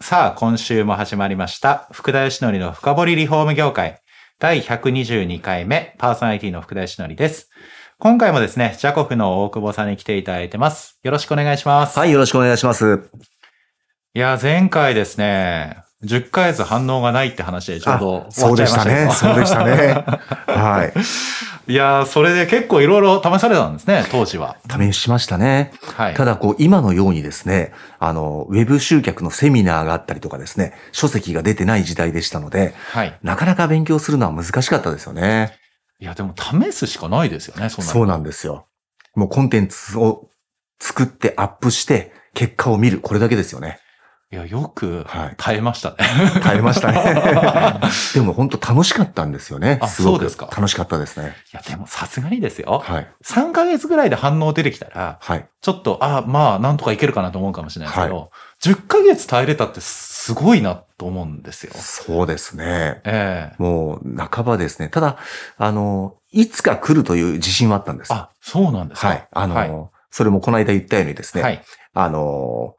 さあ、今週も始まりました。福田義則の深掘りリフォーム業界。第122回目、パーソナリティの福田義則です。今回もですね、ジャコフの大久保さんに来ていただいてます。よろしくお願いします。。はいい、よろしくお願いします。いや、前回ですね、10ヶ月反応がないって話でちょうどあ終わっちゃいましたけど。そうでしたね。そうでしたね。はい。いや、それで結構いろいろ試されたんですね、当時は。試しましたね。はい。ただ、こう、今のようにですね、あの、ウェブ集客のセミナーがあったりとかですね、書籍が出てない時代でしたので、はい。なかなか勉強するのは難しかったですよね。いや、でも試すしかないですよね、そんなそうなんですよ。もうコンテンツを作ってアップして、結果を見る。これだけですよね。いや、よくはい耐えましたね。耐えましたね。でも本当楽しかったんですよね。あそうですか楽しかったですね。いや、でもさすがにですよ。はい。3ヶ月ぐらいで反応出てきたら、はい。ちょっと、あまあ、なんとかいけるかなと思うかもしれないですけど、10ヶ月耐えれたってすごいなと思うんですよ。そうですね。ええもう半ばですね。ただ、あの、いつか来るという自信はあったんです。あ、そうなんですか。はい。あの、はい。それもこの間言ったようにですね。はい。あの、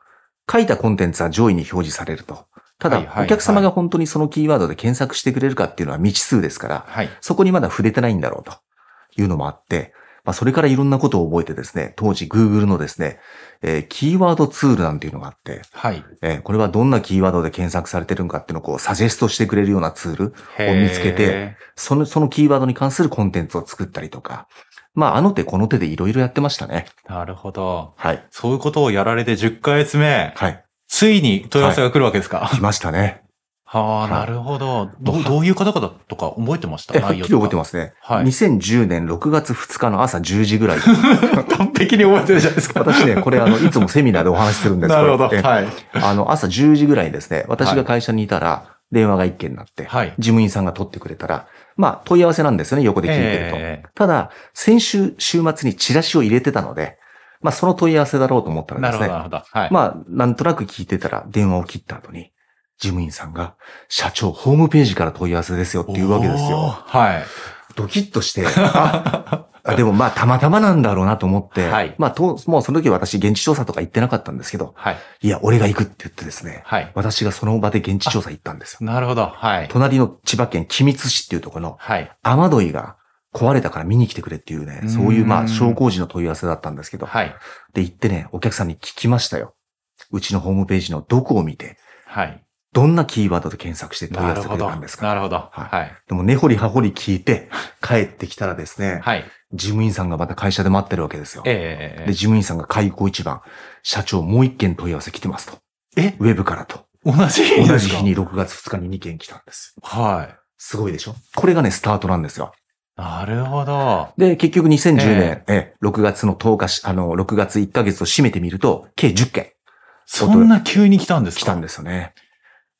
書いたコンテンツは上位に表示されると。ただ、お客様が本当にそのキーワードで検索してくれるかっていうのは未知数ですから、はい。そこにまだ触れてないんだろうというのもあって、まあ、それからいろんなことを覚えてですね、当時 Google のですね、えーキーワードツールなんていうのがあって、はい。えーこれはどんなキーワードで検索されてるのかっていうのをこうサジェストしてくれるようなツールを見つけて、へその、そのキーワードに関するコンテンツを作ったりとか、まあ、あの手この手でいろいろやってましたね。ー。なるほど。はい。そういうことをやられて10ヶ月目、はい。ついに問い合わせが来るわけですか？来ましたね。はあ、はいなるほど。どう、どういう方々とか覚えてました？え、はっきり覚えてまますね。はい2010年6月2日の朝10時ぐらい。す。完璧に覚えてるじゃないですか。私ね、これあの、いつもセミナーでお話しするんですなるほど。はい。あの、朝10時ぐらいにですね、私が会社にいたら、電話が一件になって、はい。事務員さんが取ってくれたら、まあ、問い合わせなんですよね、横で聞いてると。えただ、先週、週末にチラシを入れてたので、まあ、その問い合わせだろうと思ったえなるほど、らですねな、るほど。はい。まあ、なんとなく聞いてたら、電話を切った後に、事務員さんが、社長、ホームページから問い合わせですよっていうわけですよ。はい。ドキッとして、あ、あでもまあ、たまたまなんだろうなと思って、はいまあ、と、もうその時私、現地調査とか行ってなかったんですけど、はい。いや、俺が行くって言ってですね、はい。私がその場で現地調査行ったんですよ。なるほど。はい。隣の千葉県君津市っていうところのはい。雨どいが壊れたから見に来てくれっていうね、そういうまあ、うん商工時の問い合わせだったんですけど、はい。で行ってね、お客さんに聞きましたよ。うちのホームページのどこを見て、はい。どんなキーワードで検索して問い合わせてたんですか？なるほど。はいはい。でも根掘り葉掘り聞いて、帰ってきたらですね、はい。事務員さんがまた会社で待ってるわけですよ。えで、事務員さんが開口一番、社長もう一件問い合わせ来てますと。え？ウェブからと。同じ日ですか？同じ日に6月2日に2件来たんです。はい。すごいでしょ？これがね、スタートなんですよ。なるほど。で、結局2010年、ええ6月の10日し、あの、6月1ヶ月を締めてみると、計10件そんな急に来たんですか？来たんですよね。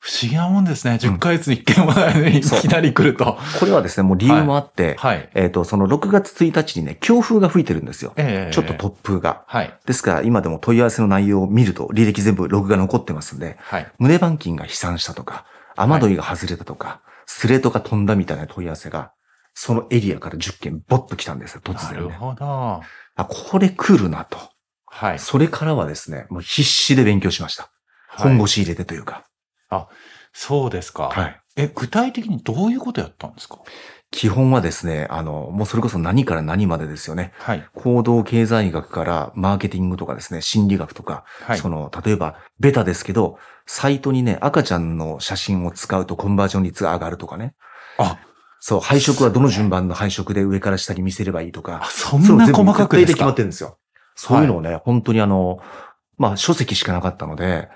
不思議なもんですね。10ヶ月に1件もないのにいきなり来ると。これはですね、もう理由もあって、はい。えっ、と、その6月1日にね、強風が吹いてるんですよ。ええちょっと突風が。はい。ですから、今でも問い合わせの内容を見ると、履歴全部ログが残ってますんで、はい。胸板金が飛散したとか、雨どいが外れたとか、スレートが飛んだみたいな問い合わせが、そのエリアから10件ボッと来たんですよ、突然ね。なるほど。あ、これ来るなと。はい。それからはですね、もう必死で勉強しました。はい本腰入れてというか。そうですか。はい。え、具体的にどういうことやったんですか？基本はですね、あの、もうそれこそ何から何までですよね。はい。行動経済学からマーケティングとかですね、心理学とか、はい。その、例えば、ベタですけど、サイトにね、赤ちゃんの写真を使うとコンバージョン率が上がるとかね。あ、そう、配色はどの順番の配色で上から下に見せればいいとかあ。そんな細かくですで決まっかてるんですよ。そういうのをね、本当にあの、まあ、書籍しかなかったので、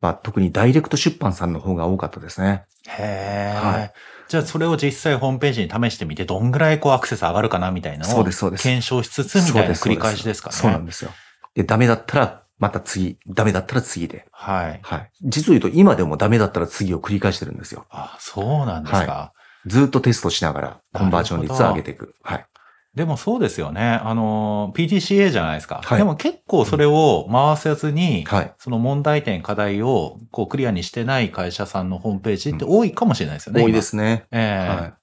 まあ、特にダイレクト出版さんの方が多かったですね。へえ。はいじゃあそれを実際ホームページに試してみて、どんぐらいこうアクセス上がるかなみたいなのをそうですそうです検証しつつみたいな繰り返しですかね。そうなんですよ。で、ダメだったらまた次、ダメだったら次で。はい。はい。実を言うと今でもダメだったら次を繰り返してるんですよ。あ、そうなんですか。ずっとテストしながらコンバージョン率を上げていく。はい。でもそうですよね。あの、PDCA じゃないですか。はいでも結構それを回せずに、はい。その問題点、課題をこうクリアにしてない会社さんのホームページって多いかもしれないですよね。多いで。すね。ええはい。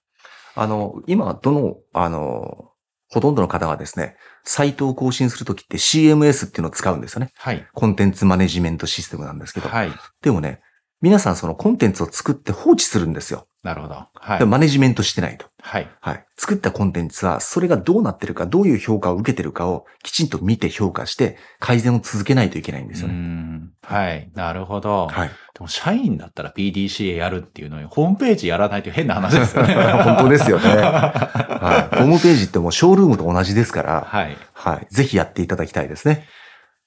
あの、今、どの、あの、ほとんどの方がですね、サイトを更新するときって CMS っていうのを使うんですよね。はい。コンテンツマネジメントシステムなんですけど。はい。でもね、皆さんそのコンテンツを作って放置するんですよ。なるほど。はいで。マネジメントしてないと。はい。はい。作ったコンテンツは、それがどうなってるか、どういう評価を受けてるかをきちんと見て評価して、改善を続けないといけないんですようね。んはい。なるほど。はい。でも社員だったら PDCA やるっていうのに、ホームページやらないと変な話ですよね。本当ですよね。はい。ホームページってもうショールームと同じですから、はい。はい。ぜひやっていただきたいですね。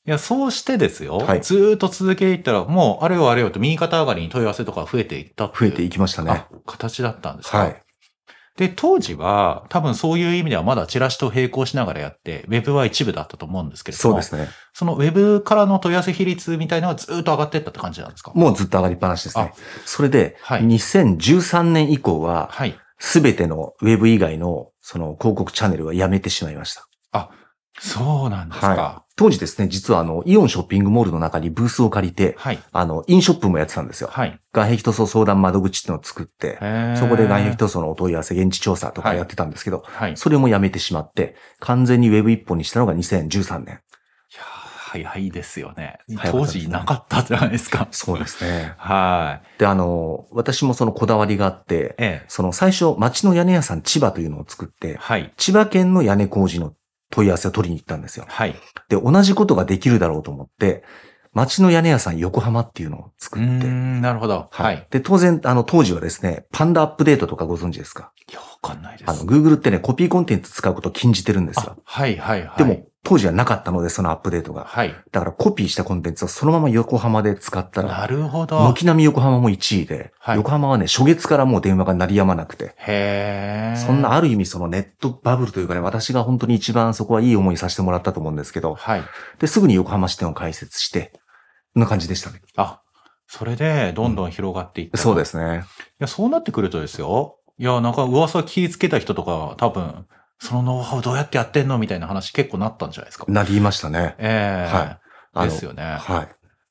いや、そうしてですよ。はいずーっと続けていったら、もう、あれよあれよと右肩上がりに問い合わせとか増えていった増えていきましたねあ。形だったんですか？はい。で、当時は、多分そういう意味ではまだチラシと並行しながらやって、ウェブは一部だったと思うんですけれども、そうですね。そのウェブからの問い合わせ比率みたいなのはずーっと上がっていったって感じなんですか？もうずっと上がりっぱなしですね。それで、はい2013年以降は、はい。すべてのウェブ以外のその広告チャンネルはやめてしまいました。そうなんですか。は当時ですね、実はあの、イオンショッピングモールの中にブースを借りて、はい。あの、インショップもやってたんですよ。はい。外壁塗装相談窓口っていうのを作って、そこで外壁塗装のお問い合わせ、現地調査とかやってたんですけど、はい。それもやめてしまって、完全にウェブ一本にしたのが2013年。いやー早いですよね当時なかったじゃないですか。そうですね。はい。で、あの、私もそのこだわりがあって、ええ。その最初、町の屋根屋さん千葉というのを作って、はい。千葉県の屋根工事の問い合わせを取りに行ったんですよ。はい。で、同じことができるだろうと思って、町の屋根屋さん横浜っていうのを作って、ん、なるほど。はい。いで、当然、あの、当時はですね、パンダアップデートとかご存知ですか？や、わかんないです。あの、Google ってね、コピーコンテンツ使うことを禁じてるんですあよ。はい、はい、はい。でも、当時はなかったので、そのアップデートが。はい。だからコピーしたコンテンツをそのまま横浜で使ったら、なるほど。軒並み横浜も1位で、はい横浜はね、初月からもう電話が鳴り止まなくて、へーそんなある意味そのネットバブルというかね、私が本当に一番そこはいい思いさせてもらったと思うんですけど、はい。で、すぐに横浜支店を開設して、こんな感じでしたね。あ、それで、どんどん広がっていった。。そうですすね。いや、そうなってくるとですよ。いや、なんか噂聞きつけた人とかは多分、そのノウハウどうやってやってんのみたいな話結構なったんじゃないですか。なりましたね。ええはいですよね。はい。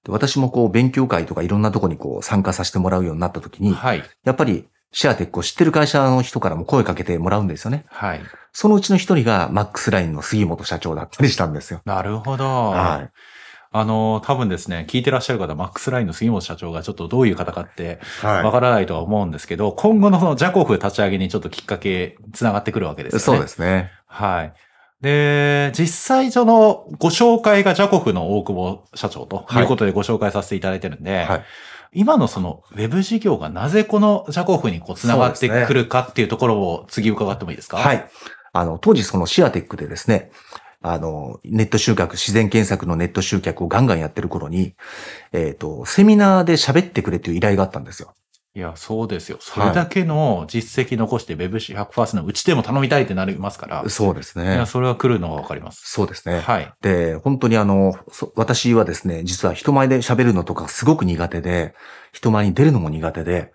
で私もこう、勉強会とかいろんなとこにこう、参加させてもらうようになった時に、はい。やっぱり、シェアテックを知ってる会社の人からも声かけてもらうんですよね。はい。そのうちの一人が、マックスラインの杉本社長だったりしたんですよ。なるほど。はい。あの、多分ですね、聞いてらっしゃる方、マックスラインの杉本社長がちょっとどういう方かってわはからないとは思うんですけど、今後のそのジャコフ立ち上げにちょっときっかけ、つながってくるわけですよね。そうですね。はい。で、実際そのご紹介がジャコフの大久保社長ということでご紹介させていただいてるんで、はい。今のそのウェブ事業がなぜこのジャコフにこう繋がってくるかっていうところを次伺ってもいいですか？はいい。あの、当時そのシェアテックでですね、あの、ネット集客、自然検索のネット集客をガンガンやってる頃に、えっ、と、セミナーで喋ってくれという依頼があったんですよ。いや、そうですよ。それだけの実績残してウェブ100%のうちでも頼みたいってなりますから。そうですねいや、。それは来るのがわかります。そうですね。はい。で、本当にあの、そ私はですね、実は人前で喋るのとかすごく苦手で、人前に出るのも苦手で、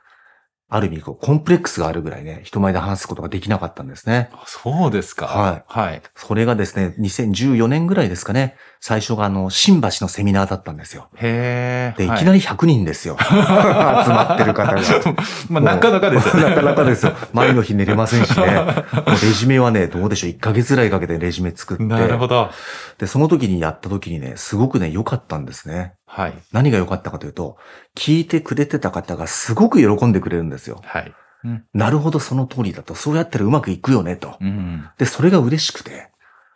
ある意味こうコンプレックスがあるぐらいね、人前で話すことができなかったんですね。あそうですか。はい。はい。それがですね、2014年ぐらいですかね、最初があの、新橋のセミナーだったんですよ。へえ。で、いはいきなり100人ですよ。集まってる方が。まあ、なかなかですよね。なかなかですよ。前の日寝れませんしね。もうレジュメはね、どうでしょう。1ヶ月ぐらいかけてレジュメ作って。なるほど。で、その時にやった時にね、すごくね、良かったんですね。はい。何が良かったかというと、聞いてくれてた方がすごく喜んでくれるんですよ。はい。うん。なるほど、その通りだと。そうやったらうまくいくよね、と。うん。で、それが嬉しくて。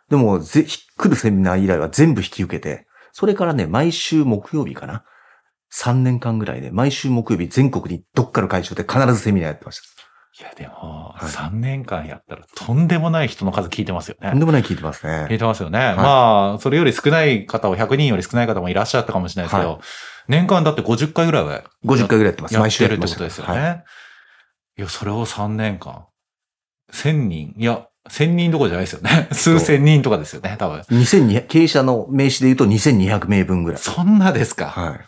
でも、ぜひ、来るセミナー以来は全部引き受けて、それからね、毎週木曜日かな。3年間ぐらいで、毎週木曜日全国にどっかの会場で必ずセミナーやってましいや、でも、はい3年間やったらとんでもない人の数聞いてますよた。とんね。でもない聞いてますね。聞いてますよね。まあ、それより少ない方を100人より少ない方もいらっしゃったかもしれないですけど、は年間だって50回ぐらいは50回ぐらいやってます。毎週やっててまするっことですよね。はいい、や、それを3年間。1000人。いや、千人どころじゃないですよね。数千人とかですよね、多分。2200、経営者の名刺で言うと2200名分ぐらい。そんなですか。はい。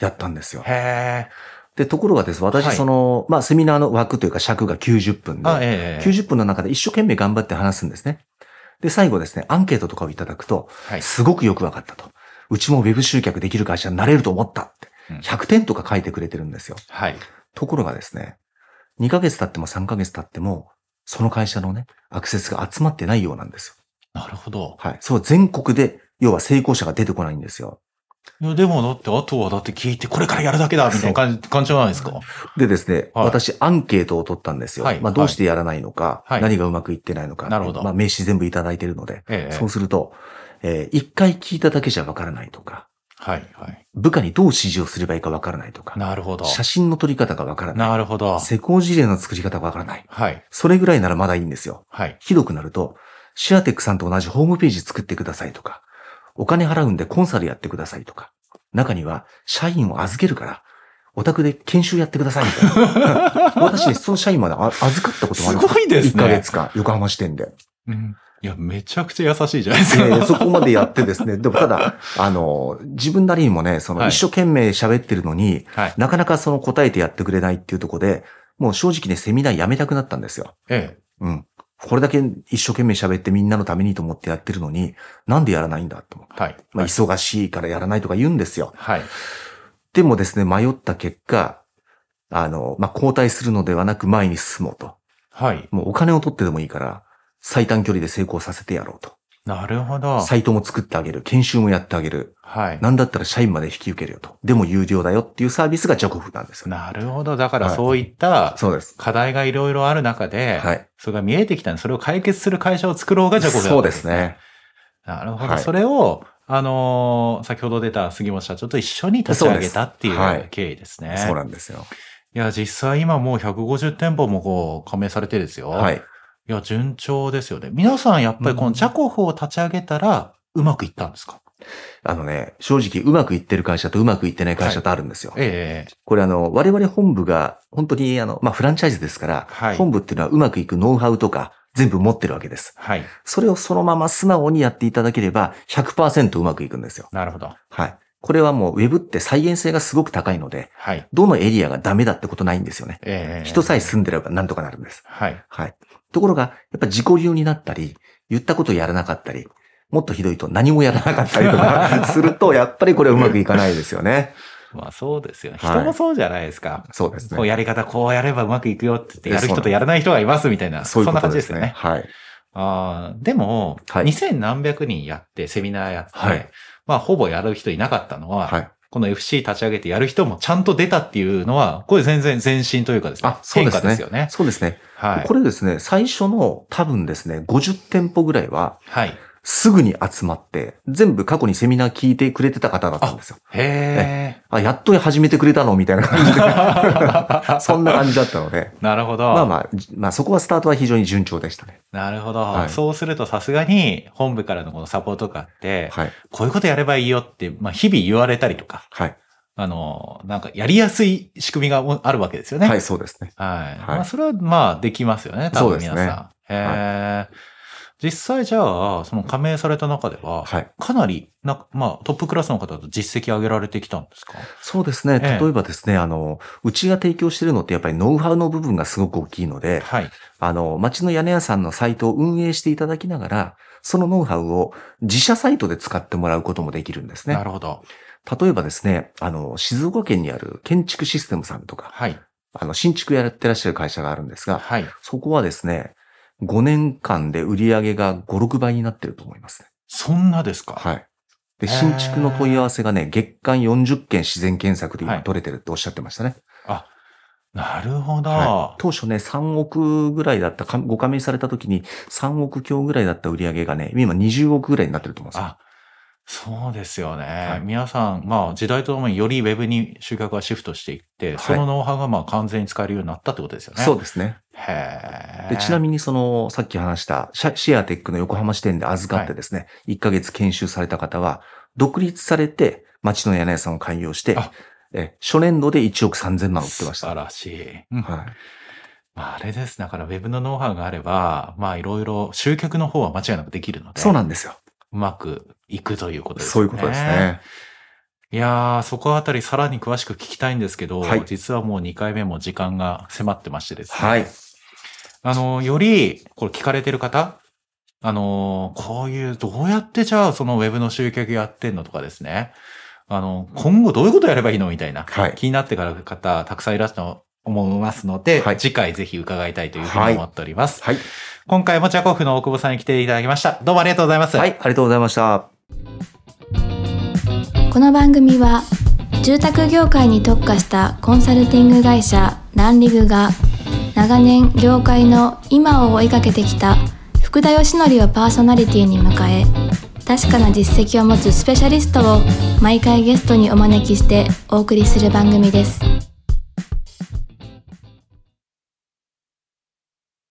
やったんですよ。へえ。で、ところがです、私、はいその、まあ、セミナーの枠というか尺が90分で、あ、ええ90分の中で一生懸命頑張って話すんですね。で、最後ですね、アンケートとかをいただくと、はい。すごくよくわかったと。うちもウェブ集客できる会社になれると思ったってうん。100点とか書いてくれてるんですよ。はい。ところがですね、2ヶ月経っても3ヶ月経っても、その会社のね、アクセスが集まってないようなんですよ。なるほど。はい。そう、全国で、要は成功者が出てこないんですよ。いや、でもだって、あとはだって聞いて、これからやるだけだ、みたいな感じ、感じじゃないですか。でですね、はい私アンケートを取ったんですよ。はいまあどうしてやらないのか、はい何がうまくいってないのか。なるほどまあ名刺全部いただいてるので、ええそうすると、えー一回聞いただけじゃわからないとか、はい、はい。部下にどう指示をすればいいかわからないとか、なるほど。写真の撮り方がわからない。なるほど。施工事例の作り方がわからない。はい、それぐらいならまだいいんですよ。はい。ひどくなると、シアテックさんと同じホームページ作ってくださいとか、お金払うんでコンサルやってくださいとか、中には社員を預けるから、お宅で研修やってくださいみたいな。私ね、その社員まであ預かったこともあるすごいですね1ヶ月間、横浜支店で。うん。いや、めちゃくちゃ優しいじゃないですか。いやいやそこまでやってですね。でもただ、あの、自分なりにもね、そのはい一生懸命喋ってるのに、はい。なかなかその答えてやってくれないっていうところで、もう正直ね、セミナーやめたくなったんですよ。ええ。うん。これだけ一生懸命喋ってみんなのためにと思ってやってるのに、なんでやらないんだと思って。はい。まあ、忙しいからやらないとか言うんですよ。はい。でもですね、迷った結果、あの、まあ、交代するのではなく前に進もうと。はい。もうお金を取ってでもいいから、最短距離で成功させてやろうと。なるほど。サイトも作ってあげる。研修もやってあげる。はい。なんだったら社員まで引き受けるよと。でも有料だよっていうサービスがジャコフなんですよ。なるほど。だからはいそういったそうです。課題がいろいろある中で、はい。それが見えてきたんで、それを解決する会社を作ろうがジャコブだったそうんですね。。なるほど。はいそれを、あのー先ほど出た杉本社長と一緒に立ち上げたっていそうですはいう経緯ですね。そうなんですよ。いや、実際今もう150店舗もこう、加盟されてですよ。はい。いや、順調ですよね。皆さんやっぱりこのジャコフを立ち上げたら、うまくいったんですか、あのね、正直うまくいってる会社とうまくいってない会社とあるんですよ。ええこれあの、我々本部が、本当にあの、まあ、フランチャイズですから、はい本部っていうのはうまくいくノウハウとか、全部持ってるわけです。はい。それをそのまま素直にやっていただければ、100%うまくいくんですよ。なるほど。はい。これはもう、ウェブって再現性がすごく高いので、はい。どのエリアがダメだってことないんですよね。ええ人さえ住んでればなんとかなるんです。はい。はい。ところが、やっぱ自己流になったり、言ったことやらなかったり、もっとひどいと何もやらなかったりとか すると、やっぱりこれはうまくいかないですよね。まあそうですよね。はい人もそうじゃないですか。そうですねこう。やり方こうやればうまくいくよって言って、やる人とやらない人がいますみたいな、そそんな。感じですすよね。はい。ああ、でも、はい2000何百人やって、セミナーやって、はいまあほぼやる人いなかったのは、はい。この FC 立ち上げてやる人もちゃんと出たっていうのは、これ全然前進というかですね。あ、そうですね。ですよね。そうですね。はい。これですね、最初の多分ですね、50店舗ぐらいは、はい。すぐに集まって、全部過去にセミナー聞いてくれてた方だったんですよ。へあ、やっと始めてくれたの？みたいな感じで。え。そんな感じだったので。なるほど。まあまあ、じまあそこはスタートは非常に順調でしたね。なるほど。はいそうするとさすがに本部からのこのサポートがあって、はい。こういうことやればいいよって、まあ日々言われたりとか、はい。あの、なんかやりやすい仕組みがあるわけですよね。はい、そうですね。はい。はいまあそれはまあできますよね、多そうですね分皆さん。実際じゃあ、その加盟された中では、はい。かなりな、まあトップクラスの方と実績上げられてきたんですか？そうですね。ええ例えばですね、あの、うちが提供しているのってやっぱりノウハウの部分がすごく大きいので、はい。あの、町の屋根屋さんのサイトを運営していただきながら、そのノウハウを自社サイトで使ってもらうこともできるんですねな。るほど。例えばですね、あの、静岡県にある建築システムさんとか、はい。あの、新築やってらっしゃる会社があるんですが、はい。そこはですね、5年間で売り上げが5、6倍になってると思いますね。そんなですか？はい。で、新築の問い合わせがね、月間40件自然検索ではい今取れてるっておっしゃってましたね。なるほど。はい。当初ね、3億ぐらいだった、かご加盟された時に3億強ぐらいだった売り上げがね、今20億ぐらいになってると思うんですよ。あ、そうですよね。はい皆さん、まあ時代とともによりウェブに集客がシフトしていって、いそのノウハウがまあ完全に使えるようになったってことですよね。そうですね。へえ。でちなみにその、さっき話したシェアテックの横浜支店で預かってですね、1ヶ月研修された方は、独立されて町の屋根屋さんを開業してあ、え初年度で1億3000万売ってました。素晴らしい。うんはい。まあ、あれです。だから、ウェブのノウハウがあれば、まあ、いろいろ集客の方は間違いなくできるので、そうなんですよ。うまくいくということですね。そういうことですね。いやー、そこあたりさらに詳しく聞きたいんですけど、はい実はもう2回目も時間が迫ってましてですね。はい。あの、より、これ聞かれてる方、あの、こういう、どうやってじゃあそのウェブの集客やってんのとかですね。あの、今後どういうことやればいいのみたいな、はい気になってから方、たくさんいらっしゃると思いますので、はい次回ぜひ伺いたいというふうに思っております。はい。今回もジャコフの大久保さんに来ていただきました。どうもありがとうございます。はい。ありがとうございました。この番組は住宅業界に特化したコンサルティング会社ランリグが長年業界の今を追いかけてきた福田義則をパーソナリティに迎え確かな実績を持つスペシャリストを毎回ゲストにお招きしてお送りする番組です。